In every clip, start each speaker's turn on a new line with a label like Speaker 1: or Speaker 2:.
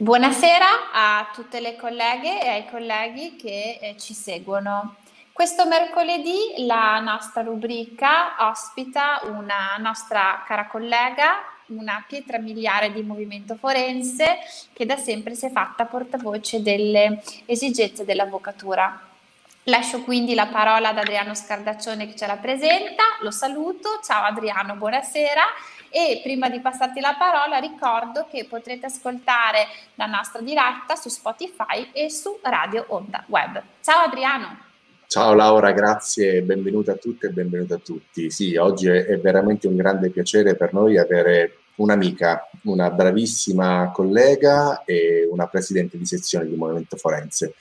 Speaker 1: Buonasera a tutte le colleghe e ai colleghi che eh, ci seguono. Questo mercoledì la nostra rubrica ospita una nostra cara collega, una pietra miliare di movimento forense che da sempre si è fatta portavoce delle esigenze dell'avvocatura. Lascio quindi la parola ad Adriano Scardaccione che ce la presenta, lo saluto, ciao Adriano, buonasera e prima di passarti la parola ricordo che potrete ascoltare la nostra diretta su Spotify e su Radio Onda Web. Ciao Adriano!
Speaker 2: Ciao Laura, grazie, benvenuta a tutte e benvenuta a tutti. Sì, oggi è, veramente un grande piacere per noi avere un'amica, una bravissima collega e una presidente di sezione di Movimento Forense.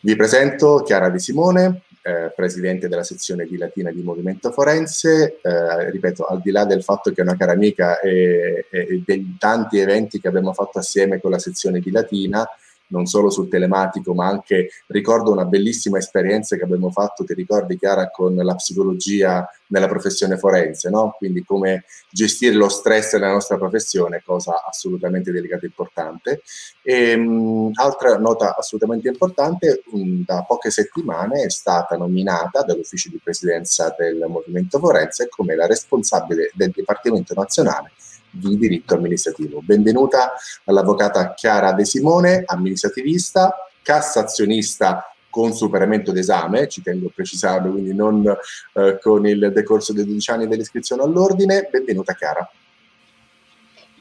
Speaker 2: Vi presento Chiara De Simone, eh, presidente della sezione di Latina di Movimento Forense. Eh, ripeto, al di là del fatto che è una cara amica e, e dei tanti eventi che abbiamo fatto assieme con la sezione di Latina, non solo sul telematico, ma anche ricordo una bellissima esperienza che abbiamo fatto, ti ricordi Chiara, con la psicologia nella professione forense, no? quindi come gestire lo stress nella nostra professione, cosa assolutamente delicata e importante. E, um, altra nota assolutamente importante, um, da poche settimane è stata nominata dall'ufficio di presidenza del Movimento Forense come la responsabile del Dipartimento Nazionale di diritto amministrativo. Benvenuta all'avvocata Chiara De Simone, amministrativista, cassazionista con superamento d'esame, ci tengo a precisarlo, quindi non eh, con il decorso dei 12 anni dell'iscrizione all'ordine. Benvenuta Chiara.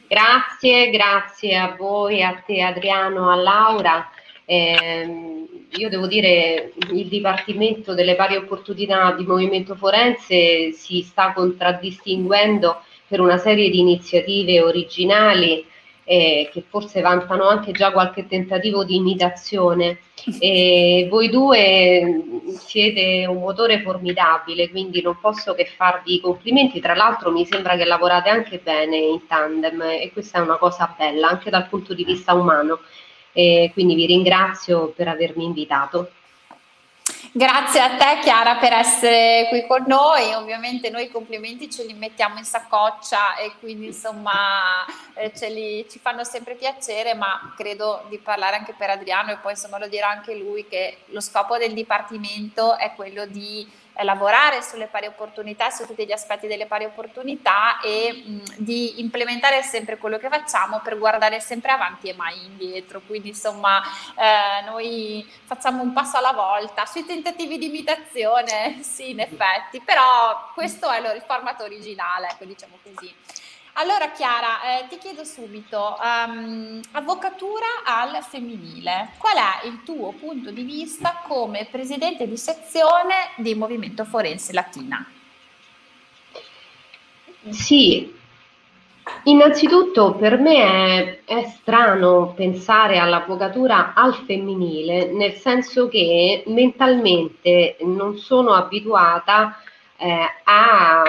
Speaker 3: Grazie, grazie a voi, a te Adriano, a Laura. Eh, io devo dire il Dipartimento delle pari opportunità di Movimento Forense si sta contraddistinguendo per una serie di iniziative originali eh, che forse vantano anche già qualche tentativo di imitazione. E voi due siete un motore formidabile, quindi non posso che farvi complimenti. Tra l'altro mi sembra che lavorate anche bene in tandem e questa è una cosa bella anche dal punto di vista umano. E quindi vi ringrazio per avermi invitato.
Speaker 1: Grazie a te Chiara per essere qui con noi, ovviamente noi i complimenti ce li mettiamo in saccoccia e quindi insomma eh, li, ci fanno sempre piacere, ma credo di parlare anche per Adriano e poi insomma lo dirà anche lui che lo scopo del Dipartimento è quello di lavorare sulle pari opportunità, su tutti gli aspetti delle pari opportunità e mh, di implementare sempre quello che facciamo per guardare sempre avanti e mai indietro. Quindi insomma eh, noi facciamo un passo alla volta sui tentativi di imitazione, sì in effetti, però questo è il formato originale, ecco diciamo così. Allora Chiara, eh, ti chiedo subito, um, avvocatura al femminile, qual è il tuo punto di vista come presidente di sezione di Movimento Forense Latina?
Speaker 3: Sì, innanzitutto per me è, è strano pensare all'avvocatura al femminile, nel senso che mentalmente non sono abituata eh, a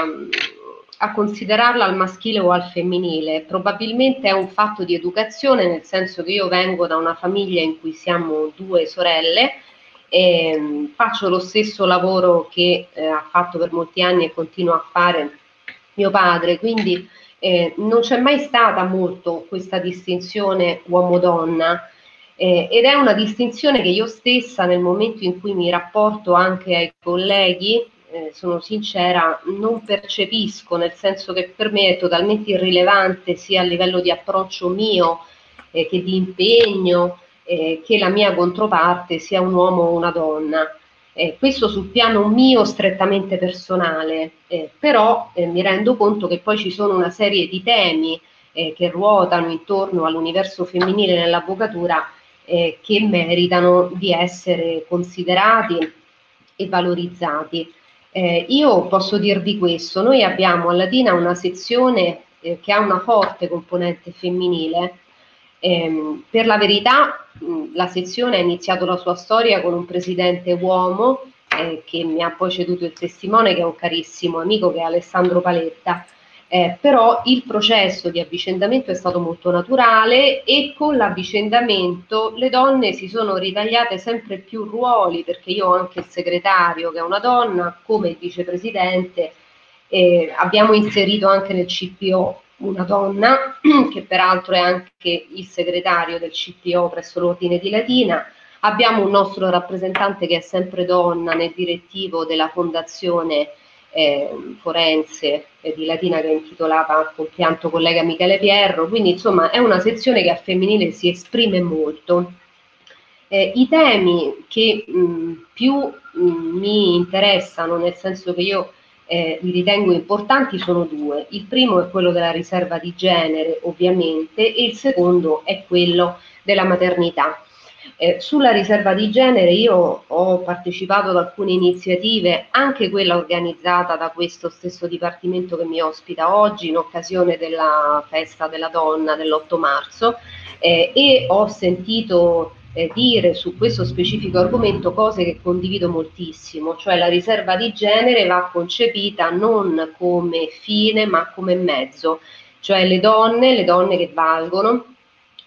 Speaker 3: a considerarla al maschile o al femminile. Probabilmente è un fatto di educazione, nel senso che io vengo da una famiglia in cui siamo due sorelle, e faccio lo stesso lavoro che eh, ha fatto per molti anni e continua a fare mio padre, quindi eh, non c'è mai stata molto questa distinzione uomo-donna. Eh, ed è una distinzione che io stessa nel momento in cui mi rapporto anche ai colleghi eh, sono sincera, non percepisco, nel senso che per me è totalmente irrilevante sia a livello di approccio mio eh, che di impegno, eh, che la mia controparte sia un uomo o una donna. Eh, questo sul piano mio strettamente personale, eh, però mi rendo conto che poi ci sono una serie di temi che ruotano intorno all'universo femminile nell'avvocatura che meritano di essere considerati e valorizzati. Eh, io posso dirvi questo, noi abbiamo a Latina una sezione eh, che ha una forte componente femminile. Eh, per la verità mh, la sezione ha iniziato la sua storia con un presidente uomo eh, che mi ha poi ceduto il testimone, che è un carissimo amico che è Alessandro Paletta. Eh, però il processo di avvicendamento è stato molto naturale e con l'avvicendamento le donne si sono ritagliate sempre più ruoli, perché io ho anche il segretario che è una donna, come il vicepresidente, eh, abbiamo inserito anche nel CPO una donna, che peraltro è anche il segretario del CPO presso l'Ordine di Latina. Abbiamo un nostro rappresentante che è sempre donna nel direttivo della Fondazione eh, Forense eh, di Latina che è intitolata compianto collega Michele Pierro, quindi insomma è una sezione che a femminile si esprime molto. Eh, I temi che mh, più mh, mi interessano, nel senso che io eh, li ritengo importanti sono due. Il primo è quello della riserva di genere, ovviamente, e il secondo è quello della maternità. Eh, sulla riserva di genere io ho partecipato ad alcune iniziative, anche quella organizzata da questo stesso dipartimento che mi ospita oggi in occasione della festa della donna dell'8 marzo eh, e ho sentito eh, dire su questo specifico argomento cose che condivido moltissimo, cioè la riserva di genere va concepita non come fine ma come mezzo, cioè le donne, le donne che valgono,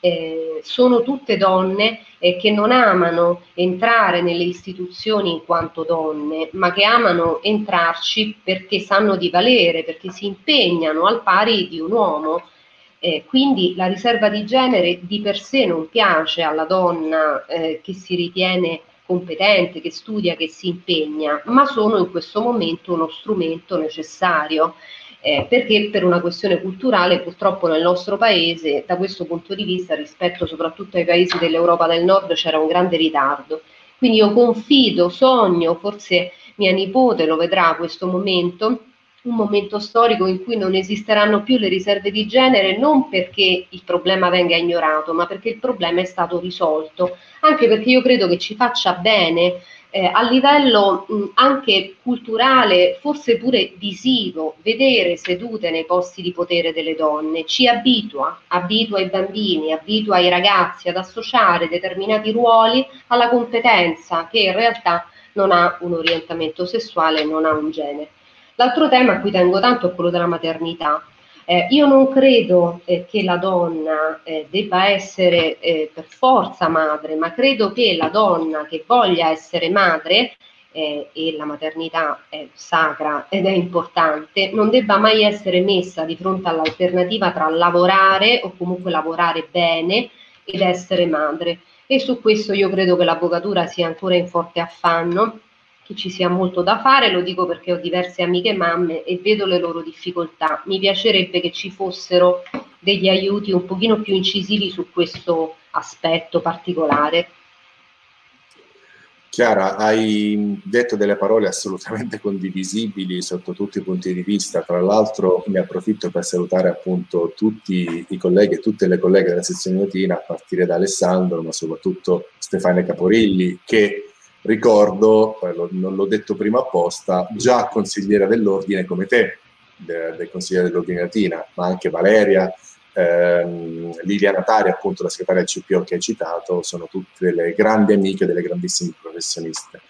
Speaker 3: eh, sono tutte donne eh, che non amano entrare nelle istituzioni in quanto donne, ma che amano entrarci perché sanno di valere, perché si impegnano al pari di un uomo eh, quindi la riserva di genere di per sé non piace alla donna eh, che si ritiene competente, che studia, che si impegna, ma sono in questo momento uno strumento necessario. Eh, perché per una questione culturale purtroppo nel nostro paese da questo punto di vista rispetto soprattutto ai paesi dell'Europa del Nord c'era un grande ritardo. Quindi io confido, sogno, forse mia nipote lo vedrà questo momento, un momento storico in cui non esisteranno più le riserve di genere non perché il problema venga ignorato, ma perché il problema è stato risolto, anche perché io credo che ci faccia bene eh, a livello mh, anche culturale, forse pure visivo, vedere sedute nei posti di potere delle donne, ci abitua, abitua i bambini, abitua i ragazzi ad associare determinati ruoli alla competenza che in realtà non ha un orientamento sessuale, non ha un genere. L'altro tema a cui tengo tanto è quello della maternità. Eh, io non credo eh, che la donna eh, debba essere eh, per forza madre, ma credo che la donna che voglia essere madre, eh, e la maternità è sacra ed è importante, non debba mai essere messa di fronte all'alternativa tra lavorare o comunque lavorare bene ed essere madre. E su questo io credo che l'avvocatura sia ancora in forte affanno che ci sia molto da fare, lo dico perché ho diverse amiche mamme e vedo le loro difficoltà. Mi piacerebbe che ci fossero degli aiuti un pochino più incisivi su questo aspetto particolare.
Speaker 2: Chiara, hai detto delle parole assolutamente condivisibili sotto tutti i punti di vista. Tra l'altro ne approfitto per salutare appunto tutti i colleghi e tutte le colleghe della sezione latina, a partire da Alessandro, ma soprattutto Stefania Caporilli, che ricordo, non l'ho detto prima apposta, già consigliera dell'ordine come te, de, del consigliere dell'ordine latina, ma anche Valeria, ehm, Liliana Tari, appunto la segretaria del CPO che hai citato, sono tutte delle grandi amiche, delle grandissime professioniste.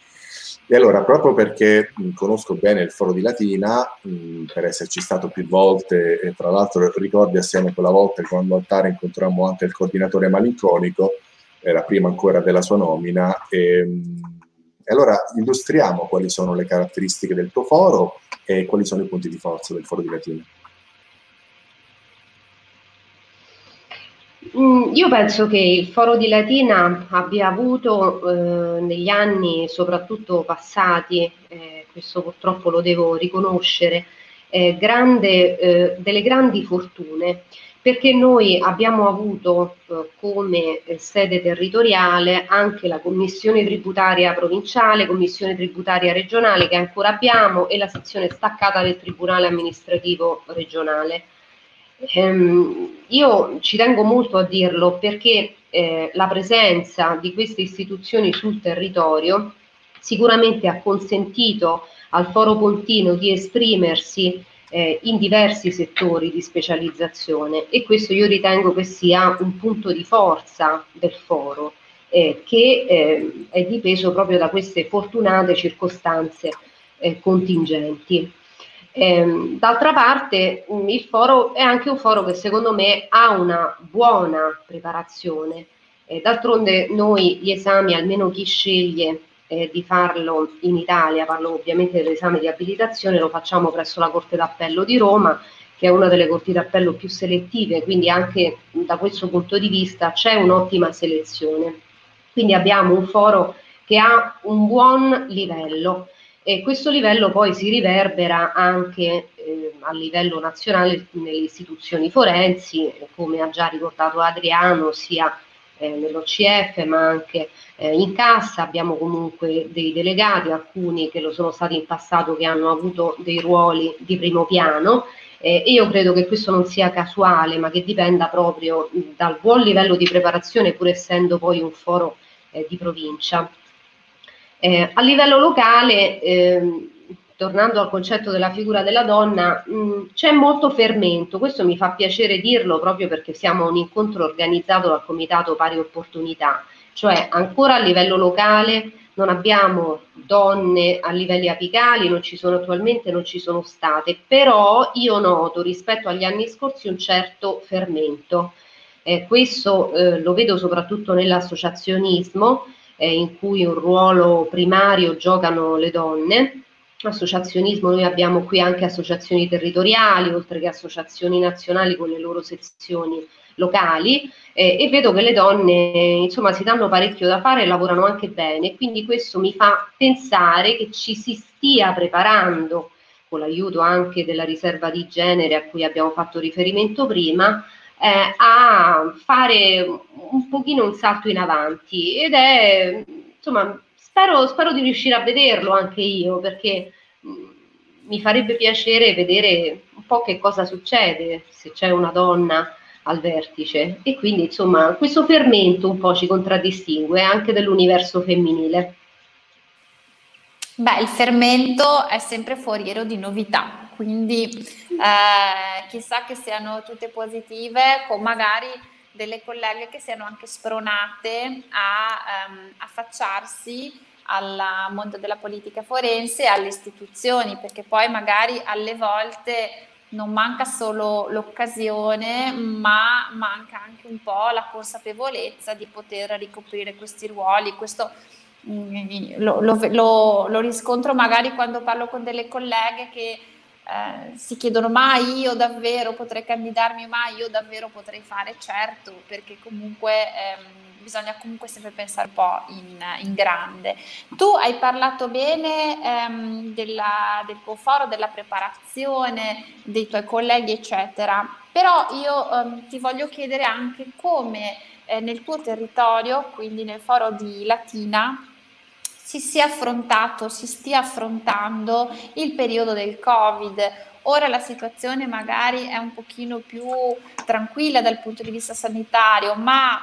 Speaker 2: E allora, proprio perché conosco bene il foro di Latina, mh, per esserci stato più volte, e tra l'altro ricordi assieme quella volta quando a Tara incontrammo anche il coordinatore malinconico, era prima ancora della sua nomina, e, mh, e allora illustriamo quali sono le caratteristiche del tuo foro e quali sono i punti di forza del foro di Latina.
Speaker 3: Mm, io penso che il foro di Latina abbia avuto eh, negli anni soprattutto passati, eh, questo purtroppo lo devo riconoscere, eh, grande, eh, delle grandi fortune perché noi abbiamo avuto eh, come eh, sede territoriale anche la commissione tributaria provinciale, commissione tributaria regionale che ancora abbiamo e la sezione staccata del tribunale amministrativo regionale. Ehm, io ci tengo molto a dirlo perché eh, la presenza di queste istituzioni sul territorio sicuramente ha consentito al Foro Pontino di esprimersi eh, in diversi settori di specializzazione e questo io ritengo che sia un punto di forza del foro eh, che eh, è dipeso proprio da queste fortunate circostanze eh, contingenti. Ehm, d'altra parte mh, il foro è anche un foro che secondo me ha una buona preparazione. d'altronde noi gli esami, almeno chi sceglie eh, di farlo in Italia, parlo ovviamente dell'esame di abilitazione, lo facciamo presso la Corte d'Appello di Roma che è una delle corti d'appello più selettive, quindi anche da questo punto di vista c'è un'ottima selezione. Quindi abbiamo un foro che ha un buon livello e questo livello poi si riverbera anche eh, a livello nazionale nelle istituzioni forensi, come ha già ricordato Adriano, sia eh, nell'OCF ma anche eh, in cassa, abbiamo comunque dei delegati, alcuni che lo sono stati in passato che hanno avuto dei ruoli di primo piano eh, io credo che questo non sia casuale, ma che dipenda proprio dal buon livello di preparazione, pur essendo poi un foro eh, di provincia. Eh, a livello locale, ehm, tornando al concetto della figura della donna, mh, c'è molto fermento, questo mi fa piacere dirlo proprio perché siamo a un incontro organizzato dal Comitato Pari Opportunità, cioè ancora a livello locale non abbiamo donne a livelli apicali, non ci sono attualmente, non ci sono state, però io noto rispetto agli anni scorsi un certo fermento. Eh, questo eh, lo vedo soprattutto nell'associazionismo, eh, in cui un ruolo primario giocano le donne. Associazionismo, noi abbiamo qui anche associazioni territoriali, oltre che associazioni nazionali con le loro sezioni locali eh, e vedo che le donne insomma si danno parecchio da fare e lavorano anche bene, quindi questo mi fa pensare che ci si stia preparando con l'aiuto anche della riserva di genere a cui abbiamo fatto riferimento prima, eh, a fare un pochino un salto in avanti. Ed è insomma spero, spero di riuscire a vederlo anche io perché mm, mi farebbe piacere vedere un po' che cosa succede se c'è una donna al vertice e quindi insomma questo fermento un po' ci contraddistingue anche dell'universo femminile.
Speaker 1: Beh, il fermento è sempre foriero di novità, quindi eh, chissà che siano tutte positive, con magari delle colleghe che siano anche spronate a um, affacciarsi al mondo della politica forense e alle istituzioni, perché poi magari alle volte non manca solo l'occasione, ma manca anche un po' la consapevolezza di poter ricoprire questi ruoli. Questo mm, lo, lo, lo, lo riscontro magari quando parlo con delle colleghe che eh, si chiedono ma io davvero potrei candidarmi, ma io davvero potrei fare, certo, perché comunque ehm, bisogna comunque sempre pensare un po' in, in grande. Tu hai parlato bene ehm, della, del tuo foro, della preparazione, dei tuoi colleghi, eccetera, però io ehm, ti voglio chiedere anche come eh, nel tuo territorio, quindi nel foro di Latina, si sia affrontato, si stia affrontando il periodo del Covid. Ora la situazione magari è un pochino più tranquilla dal punto di vista sanitario, ma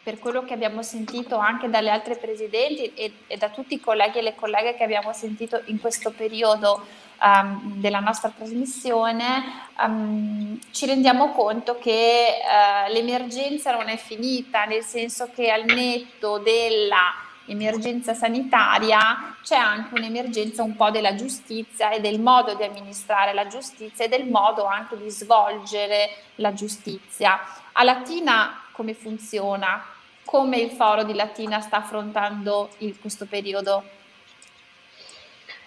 Speaker 1: per quello che abbiamo sentito anche dalle altre presidenti e, e da tutti i colleghi e le colleghe che abbiamo sentito in questo periodo um, della nostra trasmissione, um, ci rendiamo conto che uh, l'emergenza non è finita, nel senso che al netto della emergenza sanitaria c'è anche un'emergenza un po' della giustizia e del modo di amministrare la giustizia e del modo anche di svolgere la giustizia. A Latina come funziona? Come il foro di Latina sta affrontando il, questo periodo?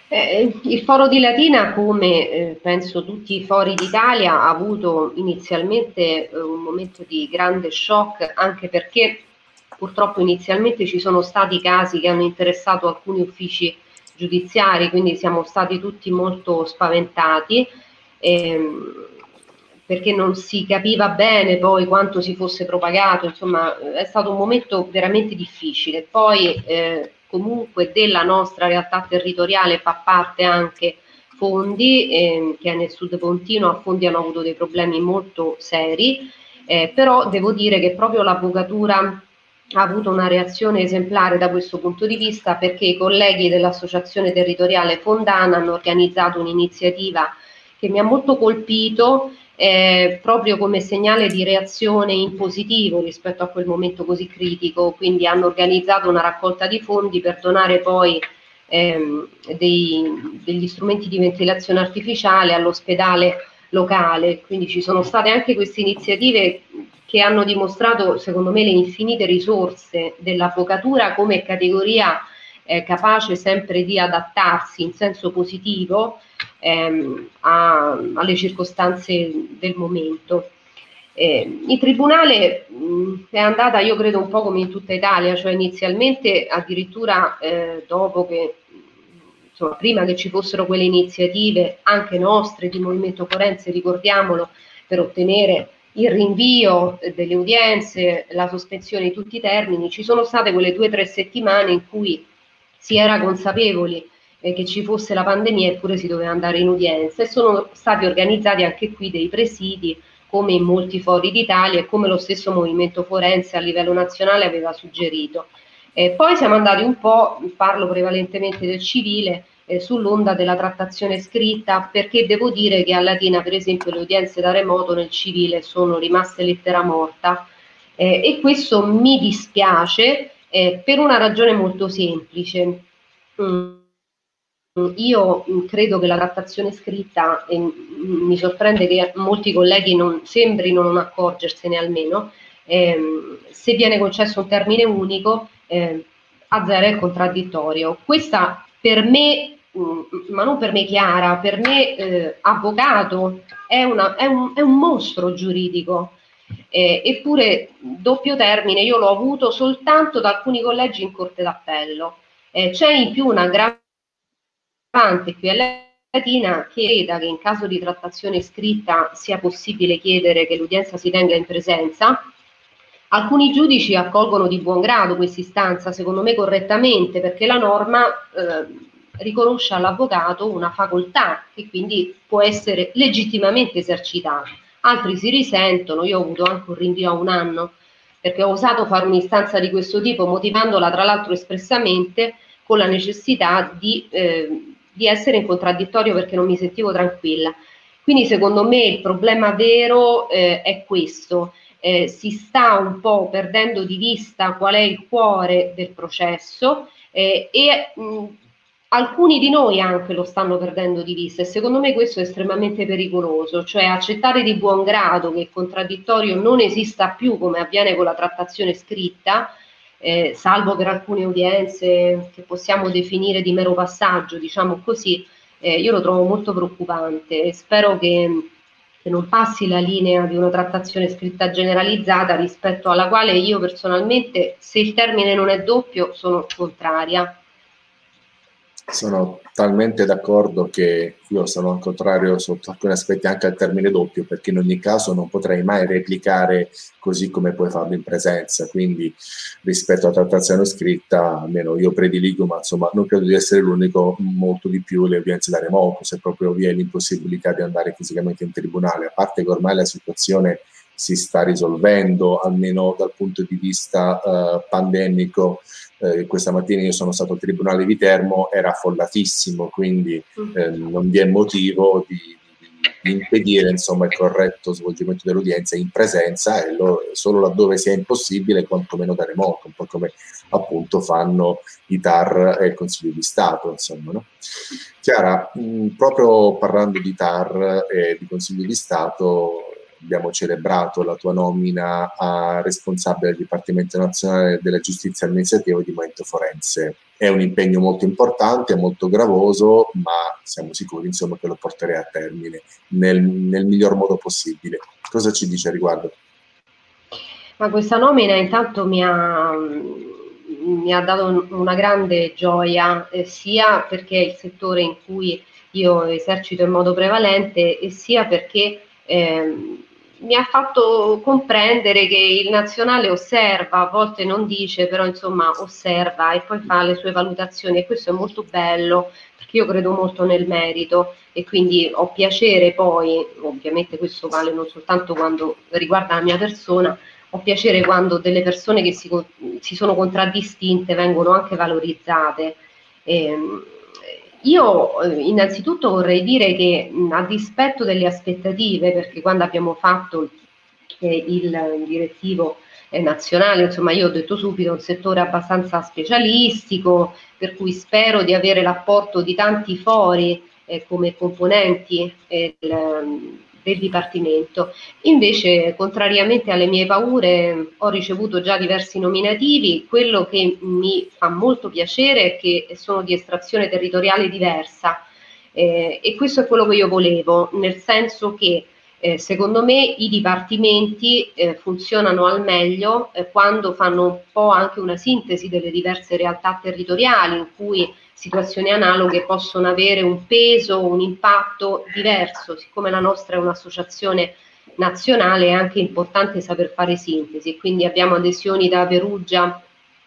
Speaker 3: Eh, il foro di Latina, come eh, penso tutti i fori d'Italia, ha avuto inizialmente eh, un momento di grande shock, anche perché purtroppo inizialmente ci sono stati casi che hanno interessato alcuni uffici giudiziari, quindi siamo stati tutti molto spaventati. Ehm, perché non si capiva bene poi quanto si fosse propagato, insomma è stato un momento veramente difficile. Poi eh, comunque della nostra realtà territoriale fa parte anche Fondi, eh, che nel sud pontino a Fondi hanno avuto dei problemi molto seri, eh, però devo dire che proprio l'avvocatura ha avuto una reazione esemplare da questo punto di vista perché i colleghi dell'Associazione Territoriale Fondana hanno organizzato un'iniziativa che mi ha molto colpito eh, proprio come segnale di reazione in positivo rispetto a quel momento così critico, quindi hanno organizzato una raccolta di fondi per donare poi ehm, dei, degli strumenti di ventilazione artificiale all'ospedale locale, quindi ci sono state anche queste iniziative che hanno dimostrato secondo me le infinite risorse dell'avvocatura come categoria eh, capace sempre di adattarsi in senso positivo ehm, a, alle circostanze del momento. Eh, il Tribunale mh, è andata, io credo, un po' come in tutta Italia, cioè inizialmente addirittura eh, dopo che insomma, prima che ci fossero quelle iniziative anche nostre di Movimento Forense, ricordiamolo, per ottenere il rinvio delle udienze, la sospensione di tutti i termini, ci sono state quelle due o tre settimane in cui si era consapevoli eh, che ci fosse la pandemia eppure si doveva andare in udienza e sono stati organizzati anche qui dei presidi come in molti fori d'Italia e come lo stesso movimento forense a livello nazionale aveva suggerito. Eh, poi siamo andati un po', parlo prevalentemente del civile, eh, sull'onda della trattazione scritta, perché devo dire che a Latina, per esempio, le udienze da remoto nel civile sono rimaste lettera morta eh, e questo mi dispiace eh, per una ragione molto semplice. Mm. Io credo che la trattazione scritta, e mi sorprende che molti colleghi non sembrino non accorgersene almeno, ehm, se viene concesso un termine unico, eh, azzera il contraddittorio. Questa per me, mm, ma non per me Chiara, per me eh, avvocato è, una, è, un, è, un, mostro giuridico. Eh, eppure doppio termine io l'ho avuto soltanto da alcuni collegi in corte d'appello. Eh, c'è in più una aggravante qui a Latina che creda che in caso di trattazione scritta sia possibile chiedere che l'udienza si tenga in presenza Alcuni giudici accolgono di buon grado questa istanza, secondo me correttamente, perché la norma eh, riconosce all'avvocato una facoltà che quindi può essere legittimamente esercitata. Altri si risentono, io ho avuto anche un rinvio a un anno perché ho osato fare un'istanza di questo tipo, motivandola tra l'altro espressamente con la necessità di, eh, di essere in contraddittorio perché non mi sentivo tranquilla. Quindi secondo me il problema vero eh, è questo eh, si sta un po' perdendo di vista qual è il cuore del processo eh, e mh, alcuni di noi anche lo stanno perdendo di vista e secondo me questo è estremamente pericoloso, cioè accettare di buon grado che il contraddittorio non esista più come avviene con la trattazione scritta, eh, salvo per alcune udienze che possiamo definire di mero passaggio, diciamo così, eh, io lo trovo molto preoccupante e spero che che non passi la linea di una trattazione scritta generalizzata rispetto alla quale io personalmente, se il termine non è doppio, sono contraria.
Speaker 2: Sono talmente d'accordo che io sono al contrario sotto alcuni aspetti anche al termine doppio, perché in ogni caso non potrei mai replicare così come puoi farlo in presenza. Quindi rispetto alla trattazione scritta, almeno io prediligo, ma insomma non credo di essere l'unico, molto di più le udienze da remoto, se proprio vi è l'impossibilità di andare fisicamente in tribunale, a parte che ormai la situazione si sta risolvendo, almeno dal punto di vista uh, pandemico. Eh, questa mattina io sono stato al Tribunale di Termo, era affollatissimo, quindi eh, non vi è motivo di, di impedire insomma, il corretto svolgimento dell'udienza in presenza e lo, solo laddove sia impossibile, quantomeno da remoto, un po' come appunto fanno i TAR e il Consiglio di Stato. Insomma, no? Chiara, mh, proprio parlando di TAR e di Consiglio di Stato, abbiamo celebrato la tua nomina a responsabile del Dipartimento Nazionale della Giustizia Amministrativa di Movimento Forense. È un impegno molto importante, molto gravoso, ma siamo sicuri insomma, che lo porterei a termine nel, nel miglior modo possibile. Cosa ci dice a riguardo?
Speaker 3: Ma questa nomina intanto mi ha, mi ha dato una grande gioia, eh, sia perché è il settore in cui io esercito in modo prevalente e sia perché eh, mi ha fatto comprendere che il nazionale osserva, a volte non dice, però insomma osserva e poi fa le sue valutazioni e questo è molto bello perché io credo molto nel merito e quindi ho piacere poi, ovviamente questo vale non soltanto quando riguarda la mia persona, ho piacere quando delle persone che si, si sono contraddistinte vengono anche valorizzate. Eh, io eh, innanzitutto vorrei dire che a dispetto delle aspettative, perché quando abbiamo fatto il direttivo eh, nazionale, insomma io ho detto subito, un settore abbastanza specialistico, per cui spero di avere l'apporto di tanti fori eh, come componenti eh, del Dipartimento. Invece, contrariamente alle mie paure, ho ricevuto già diversi nominativi. Quello che mi fa molto piacere è che sono di estrazione territoriale diversa eh, e questo è quello che io volevo, nel senso che eh, secondo me i dipartimenti eh, funzionano al meglio eh, quando fanno un po' anche una sintesi delle diverse realtà territoriali in cui situazioni analoghe possono avere un peso, un impatto diverso. Siccome la nostra è un'associazione nazionale è anche importante saper fare sintesi, quindi abbiamo adesioni da Perugia,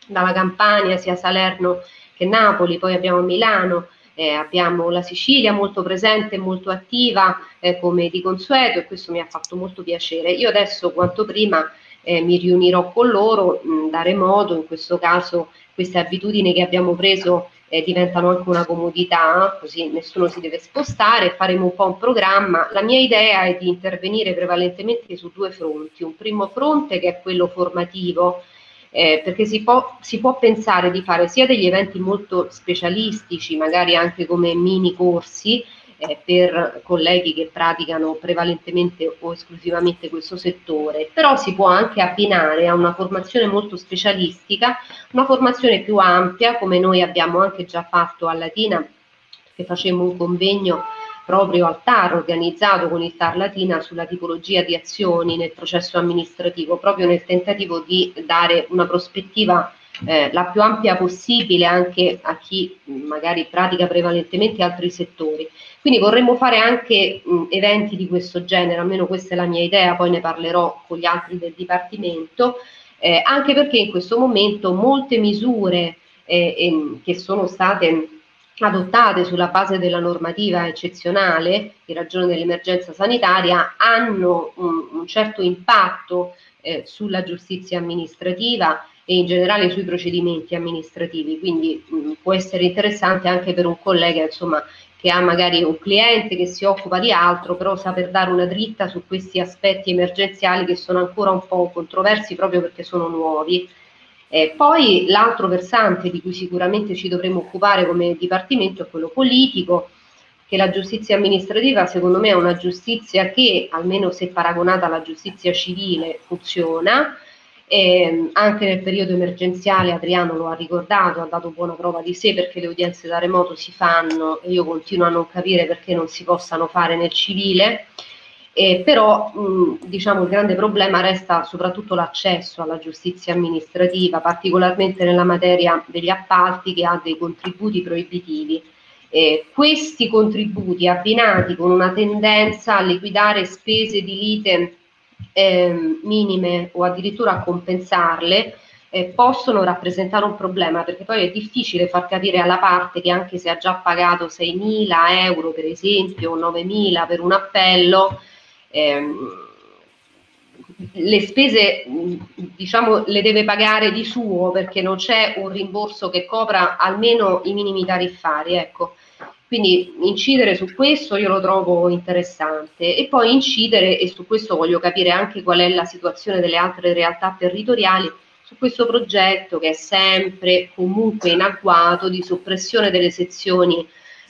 Speaker 3: dalla Campania, sia Salerno che Napoli, poi abbiamo Milano, eh, abbiamo la Sicilia molto presente, molto attiva eh, come di consueto e questo mi ha fatto molto piacere. Io adesso quanto prima eh, mi riunirò con loro mh, da remoto, in questo caso queste abitudini che abbiamo preso eh, diventano anche una comodità, così nessuno si deve spostare, faremo un po' un programma. La mia idea è di intervenire prevalentemente su due fronti. Un primo fronte che è quello formativo, eh, perché si può, si può, pensare di fare sia degli eventi molto specialistici, magari anche come mini corsi, eh, per colleghi che praticano prevalentemente o esclusivamente questo settore, però si può anche abbinare a una formazione molto specialistica, una formazione più ampia, come noi abbiamo anche già fatto a Latina, che facemmo un convegno proprio al TAR organizzato con il TAR Latina sulla tipologia di azioni nel processo amministrativo, proprio nel tentativo di dare una prospettiva eh, la più ampia possibile anche a chi magari pratica prevalentemente altri settori. Quindi vorremmo fare anche mh, eventi di questo genere, almeno questa è la mia idea, poi ne parlerò con gli altri del Dipartimento, eh, anche perché in questo momento molte misure eh, eh, che sono state adottate sulla base della normativa eccezionale in ragione dell'emergenza sanitaria hanno un, un certo impatto eh, sulla giustizia amministrativa e in generale sui procedimenti amministrativi, quindi mh, può essere interessante anche per un collega insomma, che ha magari un cliente che si occupa di altro, però saper dare una dritta su questi aspetti emergenziali che sono ancora un po' controversi proprio perché sono nuovi eh, poi l'altro versante di cui sicuramente ci dovremo occupare come Dipartimento è quello politico, che la giustizia amministrativa secondo me è una giustizia che, almeno se paragonata alla giustizia civile, funziona. Eh, anche nel periodo emergenziale Adriano lo ha ricordato, ha dato buona prova di sé perché le udienze da remoto si fanno e io continuo a non capire perché non si possano fare nel civile. Eh, però mh, diciamo il grande problema resta soprattutto l'accesso alla giustizia amministrativa, particolarmente nella materia degli appalti che ha dei contributi proibitivi. Eh, questi contributi abbinati con una tendenza a liquidare spese di lite eh, minime o addirittura compensarle eh, possono rappresentare un problema perché poi è difficile far capire alla parte che anche se ha già pagato 6.000 euro per esempio o 9.000 per un appello ehm, le spese diciamo le deve pagare di suo perché non c'è un rimborso che copra almeno i minimi tariffari ecco quindi incidere su questo io lo trovo interessante. E poi incidere e su questo voglio capire anche qual è la situazione delle altre realtà territoriali su questo progetto che è sempre comunque in agguato di soppressione delle sezioni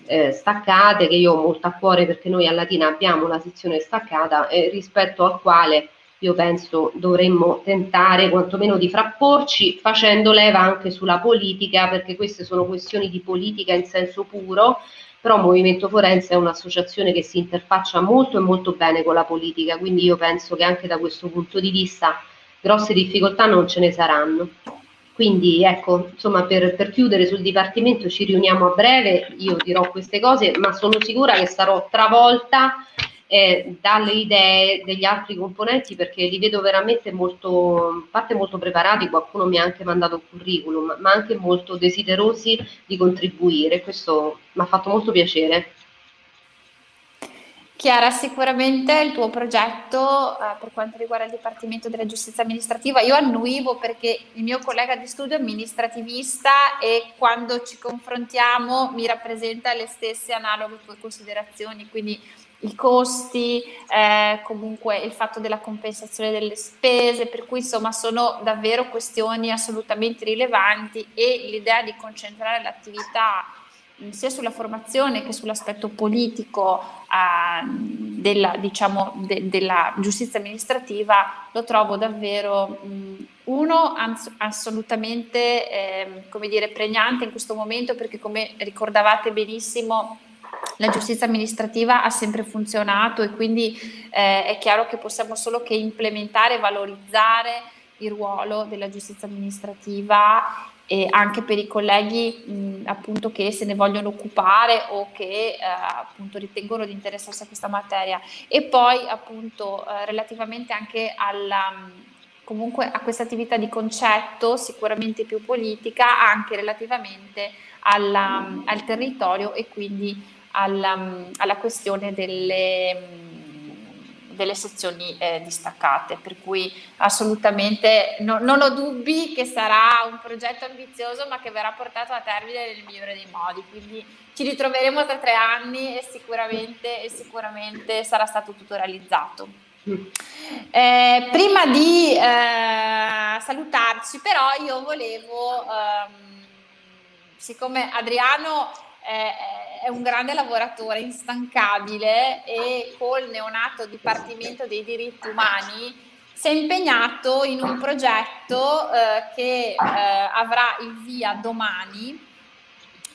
Speaker 3: eh, staccate che io ho molto a cuore perché noi a Latina abbiamo una sezione staccata eh, rispetto al quale io penso dovremmo tentare quantomeno di frapporci facendo leva anche sulla politica perché queste sono questioni di politica in senso puro però Movimento Forense è un'associazione che si interfaccia molto e molto bene con la politica quindi io penso che anche da questo punto di vista grosse difficoltà non ce ne saranno. Quindi ecco, insomma, per, per, chiudere sul Dipartimento ci riuniamo a breve, io dirò queste cose, ma sono sicura che sarò travolta eh, dalle idee degli altri componenti perché li vedo veramente molto, parte molto preparati, qualcuno mi ha anche mandato un curriculum, ma anche molto desiderosi di contribuire. Questo mi ha fatto molto piacere.
Speaker 1: Chiara, sicuramente il tuo progetto eh, per quanto riguarda il Dipartimento della Giustizia Amministrativa, io annuivo perché il mio collega di studio è amministrativista e quando ci confrontiamo mi rappresenta le stesse analoghe tue considerazioni, quindi i costi, eh, comunque il fatto della compensazione delle spese, per cui insomma sono davvero questioni assolutamente rilevanti e l'idea di concentrare l'attività sia sulla formazione che sull'aspetto politico eh, della, diciamo, de, della, giustizia amministrativa lo trovo davvero mh, uno ans- assolutamente eh, come dire, pregnante in questo momento perché come ricordavate benissimo la giustizia amministrativa ha sempre funzionato e quindi eh, è chiaro che possiamo solo che implementare e valorizzare il ruolo della giustizia amministrativa e anche per i colleghi mh, appunto che se ne vogliono occupare o che eh, appunto ritengono di interessarsi a questa materia. E poi appunto eh, relativamente anche alla comunque a questa attività di concetto sicuramente più politica anche relativamente alla, al territorio e quindi alla, alla questione delle delle sezioni eh, distaccate, per cui assolutamente no, non ho dubbi che sarà un progetto ambizioso ma che verrà portato a termine nel migliore dei modi, quindi ci ritroveremo tra tre anni e sicuramente, e sicuramente sarà stato tutto realizzato. Eh, prima di eh, salutarci però io volevo, ehm, siccome Adriano è un grande lavoratore, instancabile e col neonato Dipartimento dei diritti umani si è impegnato in un progetto eh, che eh, avrà il via domani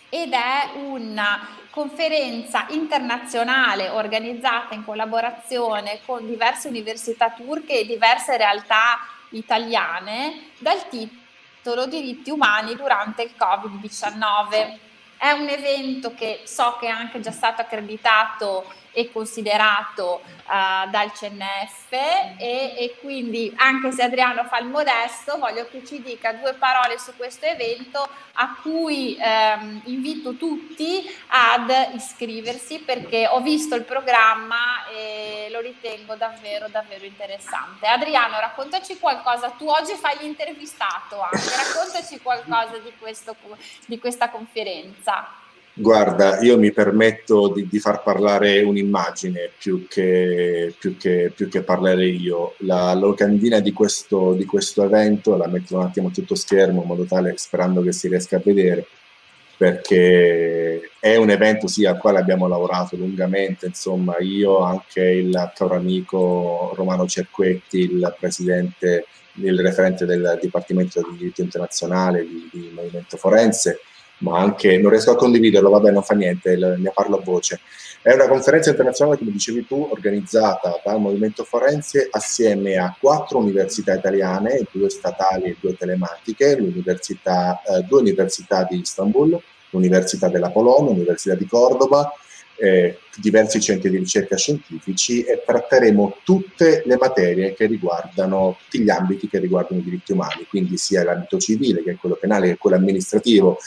Speaker 1: ed è una conferenza internazionale organizzata in collaborazione con diverse università turche e diverse realtà italiane dal titolo Diritti umani durante il Covid-19. È un evento che so che è anche già stato accreditato e considerato uh, dal CNF e, e, quindi anche se Adriano fa il modesto voglio che ci dica due parole su questo evento a cui ehm, invito tutti ad iscriversi perché ho visto il programma e lo ritengo davvero davvero interessante. Adriano raccontaci qualcosa, tu oggi fai l'intervistato anche, raccontaci qualcosa di, questo, di questa conferenza.
Speaker 2: Guarda, io mi permetto di, di far parlare un'immagine più che, più che, più che parlare io. La locandina di questo, di questo evento la metto un attimo tutto schermo in modo tale, sperando che si riesca a vedere, perché è un evento sì al quale abbiamo lavorato lungamente, insomma io, anche il caro amico Romano Cerquetti, il presidente, il referente del Dipartimento di Diritto Internazionale di, di Movimento Forense, ma anche non riesco a condividerlo, vabbè, non fa niente, ne parlo a voce. È una conferenza internazionale, come dicevi tu, organizzata dal Movimento Forense assieme a quattro università italiane, due statali e due telematiche, l'università, eh, due università di Istanbul, l'Università della Polonia, l'Università di Cordova, eh, diversi centri di ricerca scientifici e tratteremo tutte le materie che riguardano, tutti gli ambiti che riguardano i diritti umani, quindi sia l'ambito civile che quello penale che quello amministrativo.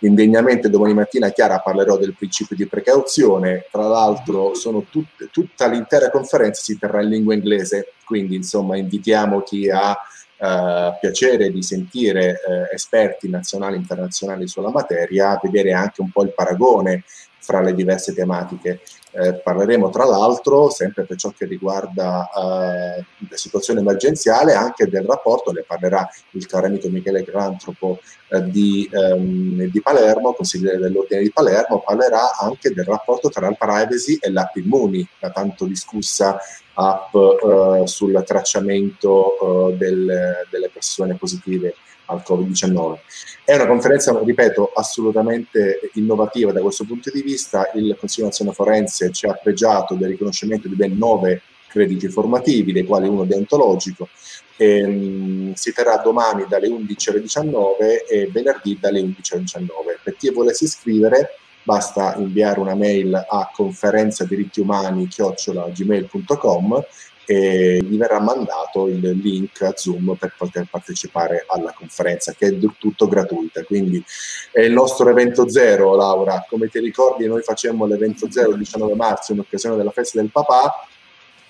Speaker 2: Indegnamente domani mattina Chiara parlerò del principio di precauzione, tra l'altro sono tutte, tutta l'intera conferenza si terrà in lingua inglese, quindi insomma invitiamo chi ha Uh, piacere di sentire uh, esperti nazionali e internazionali sulla materia, vedere anche un po' il paragone fra le diverse tematiche. Eh, parleremo tra l'altro, sempre per ciò che riguarda eh, la situazione emergenziale, anche del rapporto, ne parlerà il caro amico Michele Grantropo eh, di, ehm, di, Palermo, consigliere dell'Ordine di Palermo, parlerà anche del rapporto tra la privacy e l'app Immuni, la tanto discussa app eh, sul tracciamento eh, del, delle persone positive al Covid-19. È una conferenza, ripeto, assolutamente innovativa da questo punto di vista. Il Consiglio Nazionale Forense ci ha pregiato del riconoscimento di ben nove crediti formativi, dei quali uno deontologico. E, um, si terrà domani dalle 11 alle 19 e venerdì dalle 11 alle 19. Per chi volesse iscrivere, basta inviare una mail a conferenza diritti umani chiocciolagmail.com e gli verrà mandato il link a Zoom per poter partecipare alla conferenza che è tutto gratuita. Quindi è il nostro evento zero, Laura. Come ti ricordi, noi facemmo l'evento zero il 19 marzo in occasione della festa del papà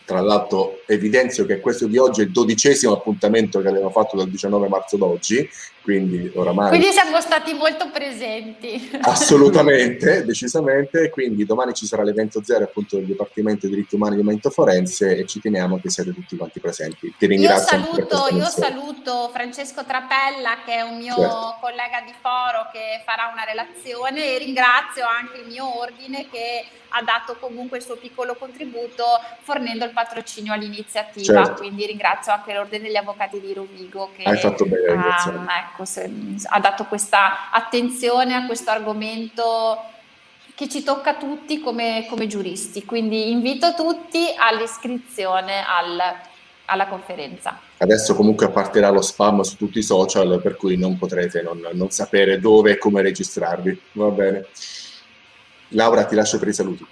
Speaker 2: tra l'altro evidenzio che questo di oggi è il dodicesimo appuntamento che abbiamo fatto dal 19 marzo d'oggi, quindi oramai...
Speaker 1: Quindi siamo stati molto presenti.
Speaker 2: Assolutamente, decisamente, quindi domani ci sarà l'evento zero appunto del Dipartimento dei Diritti Umani di Momento Forense e ci teniamo che siate tutti quanti presenti. Ti ringrazio.
Speaker 1: Io saluto, io saluto Francesco Trapella che è un mio certo. collega di foro che farà una relazione e ringrazio anche il mio ordine che ha dato comunque il suo piccolo contributo fornendo il patrocinio all'iniziativa, certo. quindi ringrazio anche l'Ordine degli Avvocati di Rovigo che
Speaker 2: bene,
Speaker 1: um, ecco, se, ha dato questa attenzione a questo argomento che ci tocca tutti come, come giuristi, quindi invito tutti all'iscrizione al, alla conferenza.
Speaker 2: Adesso comunque partirà lo spam su tutti i social, per cui non potrete non, non sapere dove e come registrarvi. Va bene. Laura, ti lascio per i saluti.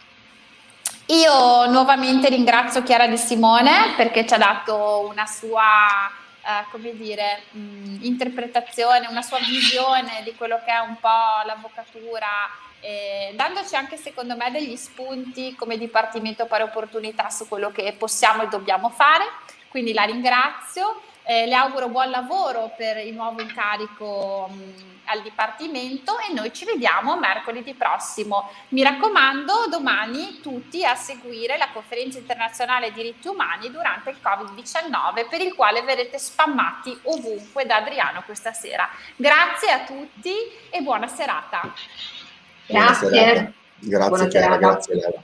Speaker 1: Io nuovamente ringrazio Chiara De Simone perché ci ha dato una sua, eh, come dire, mh, interpretazione, una sua visione di quello che è un po' l'avvocatura, eh, dandoci anche secondo me degli spunti come Dipartimento Pari Opportunità su quello che possiamo e dobbiamo fare. Quindi la ringrazio, eh, le auguro buon lavoro per il nuovo incarico. Mh, al Dipartimento e noi ci vediamo mercoledì prossimo. Mi raccomando, domani tutti a seguire la conferenza internazionale diritti umani durante il Covid-19 per il quale verrete spammati ovunque da Adriano questa sera. Grazie a tutti e buona serata.
Speaker 3: Grazie.
Speaker 2: Buona serata. Grazie buona Chiara, serata. grazie Lara.